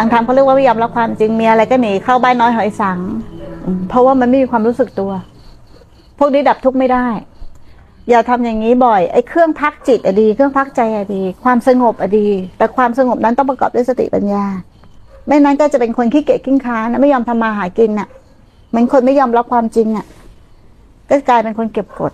ทางธรรมเขาเรียกว่าไม่ยอมรับความจริงมีอะไรก็หนีเข้าบ้านน้อยหอยสังอืมเพราะว่ามันไม่มีความรู้สึกตัว พวกนี้ดับทุกข์ไม่ได้ อย่าทำอย่างนี้บ่อยไอ้เครื่องพักจิตอะดี เครื่องพักใจอะดี ความสงบอะดี แต่ความสงบนั้นต้องประกอบด้วยสติปัญญา ไม่นั้นก็จะเป็นคนขี้เกียจขี้ค้านนะไม่ยอมทำมาหากินน่ะเหมือนคนไม่ยอมรับความจริงอะ ก็กลายเป็นคนเก็บกด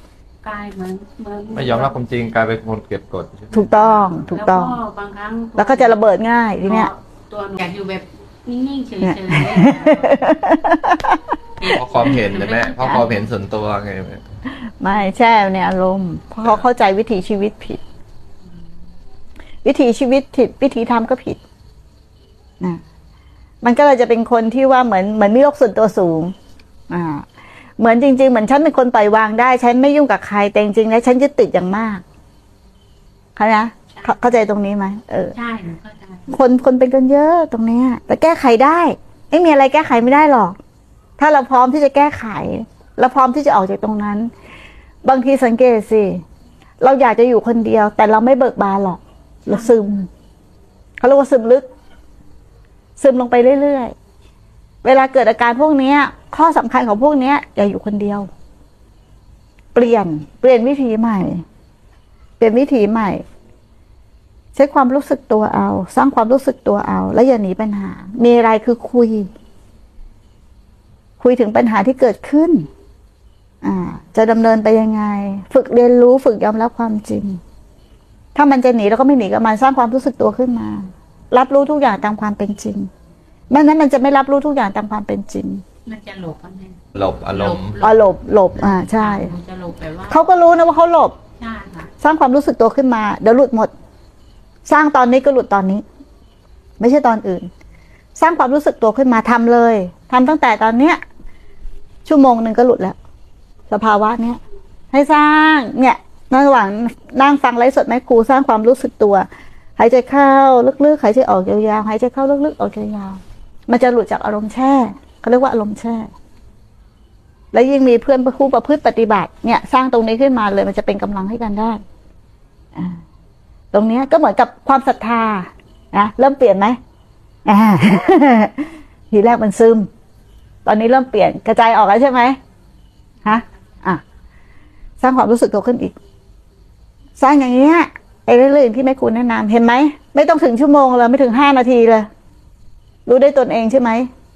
กายเหมือนเหมือนไม่ยอมรับความจริงกลายเป็นคนเก็บกดใช่ไหมถูกต้องถูกต้องแล้วก็บางครั้งแล้วก็จะระเบิดง่ายทีเนี้ย ตัวหนูอยากอยู่แบบนิ่งๆเฉยเนี่ยๆเพราะความเห็นเลยแม่เพราะความเห็นส่วนตัวไงแม่ไม่แช่ในอารมณ์เพราะเขาเข้าใจวิถีชีวิตผิด วิถีชีวิตผิด วิถีทำก็ผิดนะมันก็เลยจะเป็นคนที่ว่าเหมือนเหมือนมีโรคส่วนตัวสูง อ่า เหมือนจริง ๆ เหมือนฉันเป็นคนปล่อยวางได้ ฉันไม่ยุ่งกับใครแต่จริงๆแล้วฉันยึดติดอย่างมากเข้าใจนะ เข้าเข้าใจตรงนี้ไหมเออใช่หนูเข้าใจคนคนเป็นกันเยอะตรงเนี้ยแต่แก้ไขได้ไม่มีอะไรแก้ไขไม่ได้หรอก ถ้าเราพร้อมที่จะแก้ไขเราพร้อมที่จะออกจากตรงนั้น บางทีสังเกตสิเราอยากจะอยู่คนเดียว แต่เราไม่เบิกบานหรอก เราซึมเขาเรียกว่าซึมลึก ซึมลงไปเรื่อยๆเวลาเกิดอาการพวกเนี้ยข้อสำคัญของพวกเนี้ยอย่าอยู่คนเดียว เปลี่ยนเปลี่ยนวิธีใหม่ เปลี่ยนวิธีใหม่ ใช้ความรู้สึกตัวเอา สร้างความรู้สึกตัวเอา แล้วอย่าหนีปัญหา มีอะไรคือคุย คุยถึงปัญหาที่เกิดขึ้น อ่า จะดำเนินไปยังไง ฝึกเรียนรู้ฝึกยอมรับความจริง ถ้ามันจะหนีเราก็ไม่หนีกับมันสร้างความรู้สึกตัวขึ้นมา รับรู้ทุกอย่างตามความเป็นจริงไม่นั้นมันจะไม่รับรู้ทุกอย่างตามความเป็นจริง มันจะหลบกันแน่หลบอารมณ์อ๋อหลบหลบ อ่า ใช่มันจะหลบแบบว่าเขาก็รู้นะว่าเขาหลบ ใช่ค่ะ สร้างความรู้สึกตัวขึ้นมา เดี๋ยวหลุดหมด สร้างตอนนี้ก็หลุดตอนนี้ ไม่ใช่ตอนอื่น สร้างความรู้สึกตัวขึ้นมาทำเลยทำตั้งแต่ตอนเนี้ย ชั่วโมงหนึ่งก็หลุดแล้ว สภาวะเนี้ยให้สร้างเนี่ยระหว่างนั่งฟังไลฟ์สดแม่ครูสร้างความรู้สึกตัวหายใจเข้าลึกๆหายใจออกยาวๆหายใจเข้าลึกๆออกยาวๆมันจะหลุดจากอารมณ์แช่เขาเรียกว่าอารมณ์แช่แล้วยิ่งมีเพื่อนผู้ประพฤติปฏิบัติเนี่ย สร้างตรงนี้ขึ้นมาเลย มันจะเป็นกำลังให้กันได้อ่า ตรงเนี้ยก็เหมือนกับความศรัทธานะเริ่มเปลี่ยนไหมอ่าทีแรกมันซึม ตอนนี้เริ่มเปลี่ยนกระจายออกแล้วใช่ไหมฮะอะสร้างความรู้สึกตัวขึ้นอีก สร้างอย่างเงี้ยไอ้เรื่องๆที่แม่ครูแนะนำเห็นไหมไม่ต้องถึงชั่วโมงเลยไม่ถึงห้านาทีเลยรู้ได้ตนเองใช่ไหม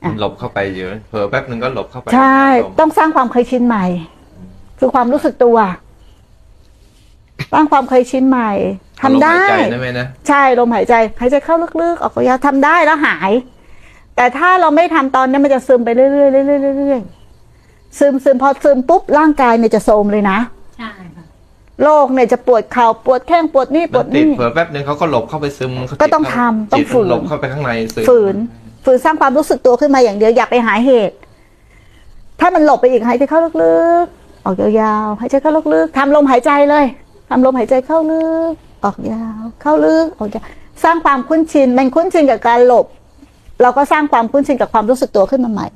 อะหลบเข้าไปเยอะเผลอแป๊บนึงก็หลบเข้าไปใช่ในอารมณ์ต้องสร้างความเคยชินใหม่ คือความรู้สึกตัว สร้างความเคยชินใหม่ ทำได้ลมหายใจนะแม่นะใช่ลมหายใจหายใจเข้าลึกๆ ออกยาวๆทำได้แล้วหาย แต่ถ้าเราไม่ทำตอนนี้มันจะซึมไปเรื่อยๆเรื่อยๆเรื่อยๆซึมซึมพอซึมปุ๊บร่างกายเนี่ยจะโทรมเลยนะใช่ค่ะโรคเนี่ยจะปวดเข่าปวดแข้งปวดนี่ปมัวนดติดนี่เผลอแป๊บนึงเขาก็หลบเข้าไปซึมเขาก็ต้องทำต้องจิตฝืนหลบเข้าไปข้างในซึมฝืนฝืนสร้างความรู้สึกตัวขึ้นมาอย่างเดียวอย่าไปหาเหตุ ถ้ามันหลบไปอีกหายใจเข้าลึกๆออกยาวๆหายใจเข้าลึกๆทำลมหายใจเลยทำลมหายใจเข้าลึก ออกยาว เข้าลึกออกยาวสร้างความคุ้นชิน มันคุ้นชินกับการหลบ เราก็สร้างความคุ้นชินกับความรู้สึกตัวขึ้นมาใหม่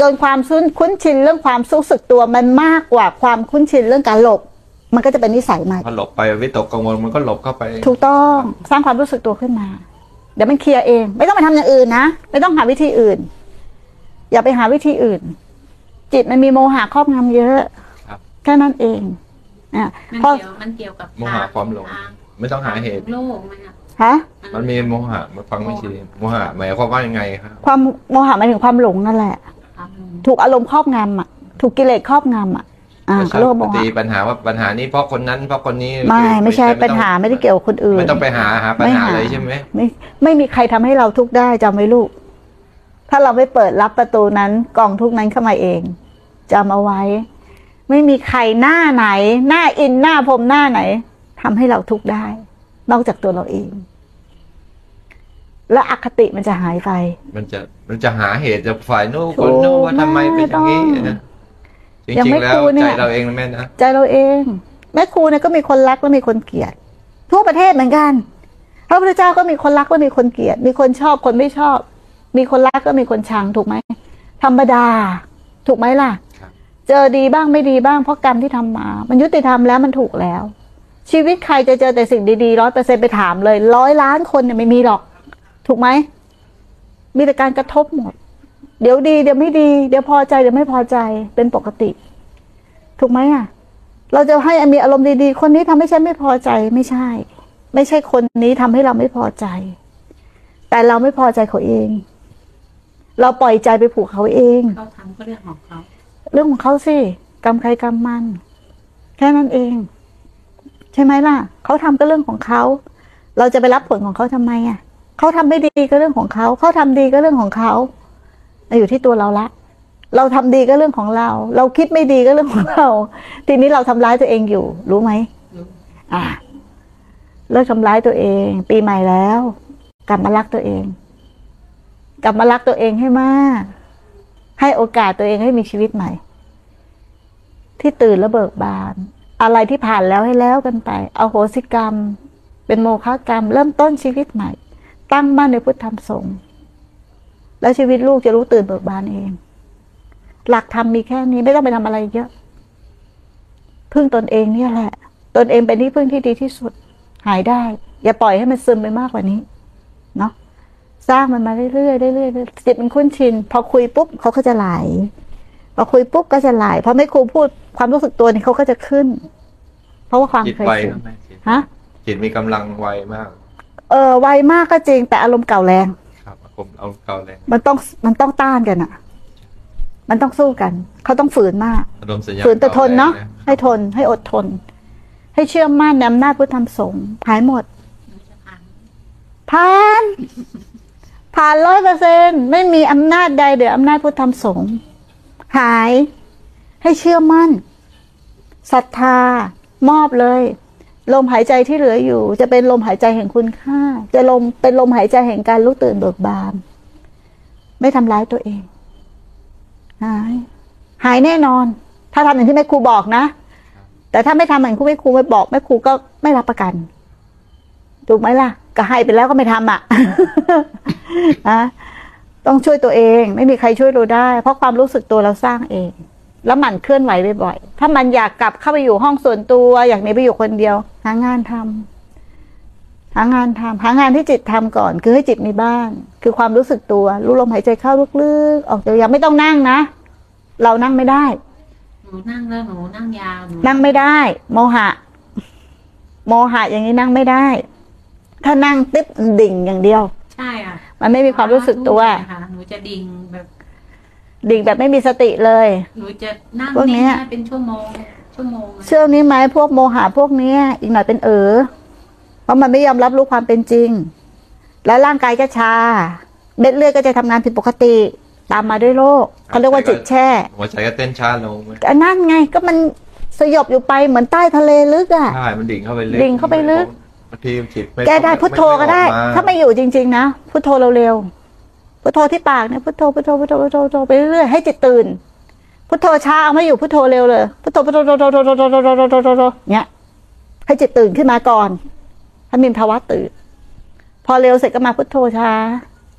จนความคุ้นคุ้นชินเรื่องความรู้สึกตัวมันมากกว่าความคุ้นชินเรื่องการหลบ มันก็จะเป็นนิสัยใหม่พอหลบไปวิตกกังวลมันก็หลบเข้าไป ถูกต้องสร้างความรู้สึกตัวขึ้นมา เดี๋ยวมันเคลียร์เอง ไม่ต้องไปทำอย่างอื่นนะไม่ต้องหาวิธีอื่น อย่าไปหาวิธีอื่น จิตมันมีโมหะครอบงำเยอะครับแค่นั้นเอง อะมันเพราะเกี่ยวมันเกี่ยวกับโมหะความหลงทางไม่ต้องหาเหตุ โลกไหมคะฮะมันมีโมหะมาฟังไม่ชีโมหะหมายความว่ายังไงครับความโมหะหมายถึงความหลงนั่นแหละครับถูกอารมณ์ครอบงำอะ ถูกกิเลสครอบงำอะอ่าไม่เขาเรียกว่าโมตีหะปัญหาว่าปัญหานี้เพราะคนนั้นเพราะคนนี้ ไม่ไม่ใช่ต้ปัองญหาไม่ได้เกี่ยวกับคนอื่น ไม่ต้องไปหาหาปัญหาไม่หาเลยใช่ไหมไม่ไม่มีใครทำให้เราทุกข์ได้จำไว้ลูก ถ้าเราไม่เปิดรับประตูนั้นกล่องทุกข์นั้นเข้ามาเองจำเอาไว้ ไม่มีใครหน้าไหน หน้าอินหน้าพรมหน้าไหนทำให้เราทุกข์ได้ นอกจากตัวเราเอง และอคติมันจะหายไป มันจะมันจะหาเหตุจากฝ่ายนู้นถูคกนนู้นว่าทำไมเป็นอย่างนี้ไม่ต้องนะจยังริงไม่ๆแล้วครูเนี่ใจยเราเองนะแม่นะใจเราเอง แม่ครูเนี่ยก็มีคนรักและมีคนเกลียด ทั่วประเทศเหมือนกันพระพุทธเจ้าก็มีคนรักและมีคนเกลียด มีคนชอบคนไม่ชอบ มีคนรักก็มีคนชังถูกไหมธรรมดา ถูกไหมล่ะครับ เจอดีบ้างไม่ดีบ้างเพราะกรรมที่ทำมา มันยุติธรรมแล้วมันถูกแล้ว ชีวิตใครจะเจอแต่สิ่งดีๆร้อยเปอร์เซ็นไปถามเลยร้อยล้านคนเนี่ยไม่มีหรอก ถูกไหมมีแต่การกระทบหมด เดี๋ยวดีเดี๋ยวไม่ดี เดี๋ยวพอใจเดี๋ยวไม่พอใจเป็นปกติ ถูกไหมอะ เราจะให้มีอารมณ์ดีๆ คนนี้ทำให้ฉันไม่พอใจไม่ใช่ ไม่ใช่คนนี้ทำให้เราไม่พอใจ แต่เราไม่พอใจเขาเอง เราปล่อยใจไปผูกเขาเองเขาทำก็เรื่องของเขา เรื่องของเขาสิกรรมใครกรรมมัน แค่นั้นเอง ใช่ไหมล่ะเขาทำก็เรื่องของเขา เราจะไปรับผลของเขาทำไมอะเขาทำไม่ดีก็เรื่องของเขาเขาทำดีก็เรื่องของเขาอยู่ที่ตัวเราละเราทำดีก็เรื่องของเรา เราคิดไม่ดีก็เรื่องของเรา ทีนี้เราทำร้ายตัวเองอยู่ รู้ไหมรู้อ่าเลิกทำร้ายตัวเอง ปีใหม่แล้ว กลับมารักตัวเอง กลับมารักตัวเองให้มาก ให้โอกาสตัวเองให้มีชีวิตใหม่ ที่ตื่นและเบิกบาน อะไรที่ผ่านแล้วให้แล้วกันไปเอาโหสิกรรม เป็นโมฆะกรรม เริ่มต้นชีวิตใหม่ ตั้งมั่นในพุทธธรรมสงฆ์แล้วชีวิตลูกจะรู้ตื่นเบิกบานเอง หลักธรรมมีแค่นี้ไม่ต้องไปทำอะไรเยอะ พึ่งตนเองเนี่ยแหละ ตนเองเป็นที่พึ่งที่ดีที่สุด หายได้ อย่าปล่อยให้มันซึมไปมากกว่านี้ เนาะสร้างมันมาเรื่อยๆเรื่อยๆจิตมันคุ้นชิน พอคุยปุ๊บเขาก็จะไหลพอคุยปุ๊บก็จะไหลพอไม่ครูพูด ความรู้สึกตัวนี่เขาก็จะขึ้น เพราะว่าความจิตเคยไวชินครับแม่จิตฮะจิตมีกำลังไวมาก เออไวมากก็จริง แต่อารมณ์เก่าแรง ครับผมเอาเก่าแรง มันต้องมันต้องต้านกันอะมันต้องสู้กัน เขาต้องฝืนมากอารมณ์สัญญาฝืนแต่ทนเนาะก่แรงให้ทนให้อดทน ให้เชื่อมั่นในอำนาจพุทธธรรมสงฆ์หายหมดหนูจะทผ่านผ่านร้อยเปอร์เซ็นไม่มีอำนาจใดเดี๋ยวอำนาจพุทธธรรมสงฆ์หาย ให้เชื่อมั่นศรัทธามอบเลย ลมหายใจที่เหลืออยู่ จะเป็นลมหายใจแห่งคุณค่า จะลมเป็นลมหายใจแห่งการรู้ตื่นเบิกบาน ไม่ทำร้ายตัวเอง หาย หายแน่นอน ถ้าทำอย่างที่แม่ครูบอกนะ แต่ถ้าไม่ทำอย่างที่แม่ครูไม่บอกแม่ครูก็ไม่รับประกันถูกไหมล่ะ ก็ให้ไปแล้วก็ไม่ทำอะอะต้องช่วยตัวเอง ไม่มีใครช่วยเราได้ เพราะความรู้สึกตัวเราสร้างเอง แล้วหมั่นเคลื่อนไหวบ่อยๆถ้ามันอยากกลับเข้าไปอยู่ห้องส่วนตัว อยากหนีไปอยู่คนเดียว หางานทำหางานทำหางานที่จิตทำก่อน คือให้จิตมีบ้าน คือความรู้สึกตัว รู้ลมหายใจเข้าลึกๆออกยาวๆไม่ต้องนั่งนะ เรานั่งไม่ได้ำหนูนั่งแล้วหนูนั่งยาวหนูนั่งไม่ได้ โมหะ โมหะอย่างนี้นั่งไม่ได้ ถ้านั่งติ๊บดิ่งอย่างเดียว ใช่อะ มันไม่มีความรู้สึกตัวค่ะหนูจะดิ่งแบบ ดิ่งแบบไม่มีสติเลย หนูจะนั่งพวกเนี้นิ่งย ได้เป็นชั่วโมง ชั่วโมงอะเชื่อนี้ไหมพวกโมหะพวกเนี้ย อีกหน่อยเป็นเออเพราะมันไม่ยอมรับรู้ความเป็นจริง แล้วร่างกายก็ชาเม็ดเลือดก็จะทำงานผิดปกติ ตามมาด้วยโรคเขาเรียกว่าจิตแช่ หัวใจก็เต้นช้าลงอันนั่นไงก็มันสยบอยู่ไปเหมือนใต้ทะเลลึกอะใช่มันดิ่งเข้าไปลึกดิ่งเข้าไปลึก บางทีจิตม่แกได้พุทโธก็ได้ ม่ออถ้าไม่อยู่จริง ๆ นะพุทโธเร็วๆ พุทโธที่ปากเนี่ยพุทโธพุทโธพุทโธพุทโธทโไปเรื่อยให้จิตตื่น พุทโธช้าเอาไม่อยู่พุทโธเร็วเลยพุทโธพุทโธพุทโธพุทโธพุทโธพุทโธพุทโธเนี่ยให้จิตตื่นขึ้นมาก่อนให้มีภาวะตื่น พอเร็วเสร็จก็มาพุทโธช้า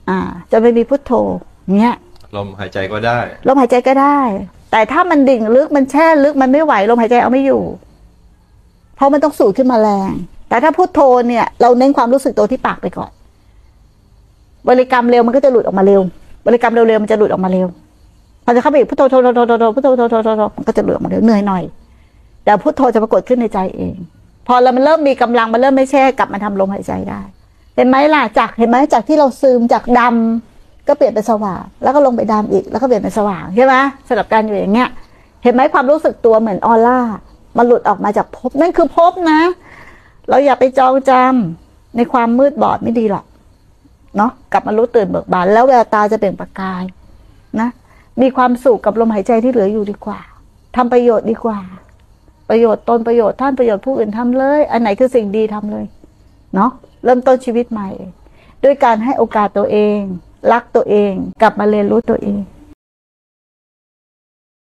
อ่า จะไม่มีพุทโธเนี่ยลมหายใจก็ได้ลมหายใจก็ได้ แต่ถ้ามันดิ่งลึกมันแช่ลึกมันไม่ไหวลมหายใจเอาไม่อยู่ เพราะมันต้องสูดขึ้นมาแรง แต่ถ้าพุทโธเนี่ย เราเน้นความรู้สึกตัวที่ปากไปก่อน บริกรรมเร็วมันก็จะหลุดออกมาเร็ว บริกรรมเร็วๆมันจะหลุดออกมาเร็วพอจะเข้าไปอีกพุทโธโธโธโธโธพุทโธโธโธโธมันก็จะหลุดออกมาเร็วเหนื่อยหน่อยแต่พุทโธจะปรากฏขึ้นในใจเอง พอเรามันเริ่มมีกำลังมันเริ่มไม่แช่กลับมาทำลมหายใจได้ เห็นไหมล่ะจากเห็นไหมจากที่เราซึมจากดำก็เปลี่ยนเป็นสว่าง แล้วก็ลงไปดำอีกแล้วก็เปลี่ยนเป็นสว่างใช่ไหมสลับกันอยู่อย่างเงี้ย เห็นไหมความรู้สึกตัวเหมือนออร่ามันหลุดออกมาจากภพนั่นคือภพนะ เราอย่าไปจองจำในความมืดบอดไม่ดีหรอก เนาะกลับมารู้ตื่นเบิกบาน แล้วแววตาจะเปล่งประกายนะมีความสุขกับลมหายใจที่เหลืออยู่ดีกว่าทำประโยชน์ดีกว่า ประโยชน์ตนประโยชน์ท่านประโยชน์ผู้อื่นทำเลย อันไหนคือสิ่งดีทำเลยเนาะเริ่มต้นชีวิตใหม่ ด้วยการให้โอกาสตัวเอง รักตัวเอง กลับมาเรียนรู้ตัวเอง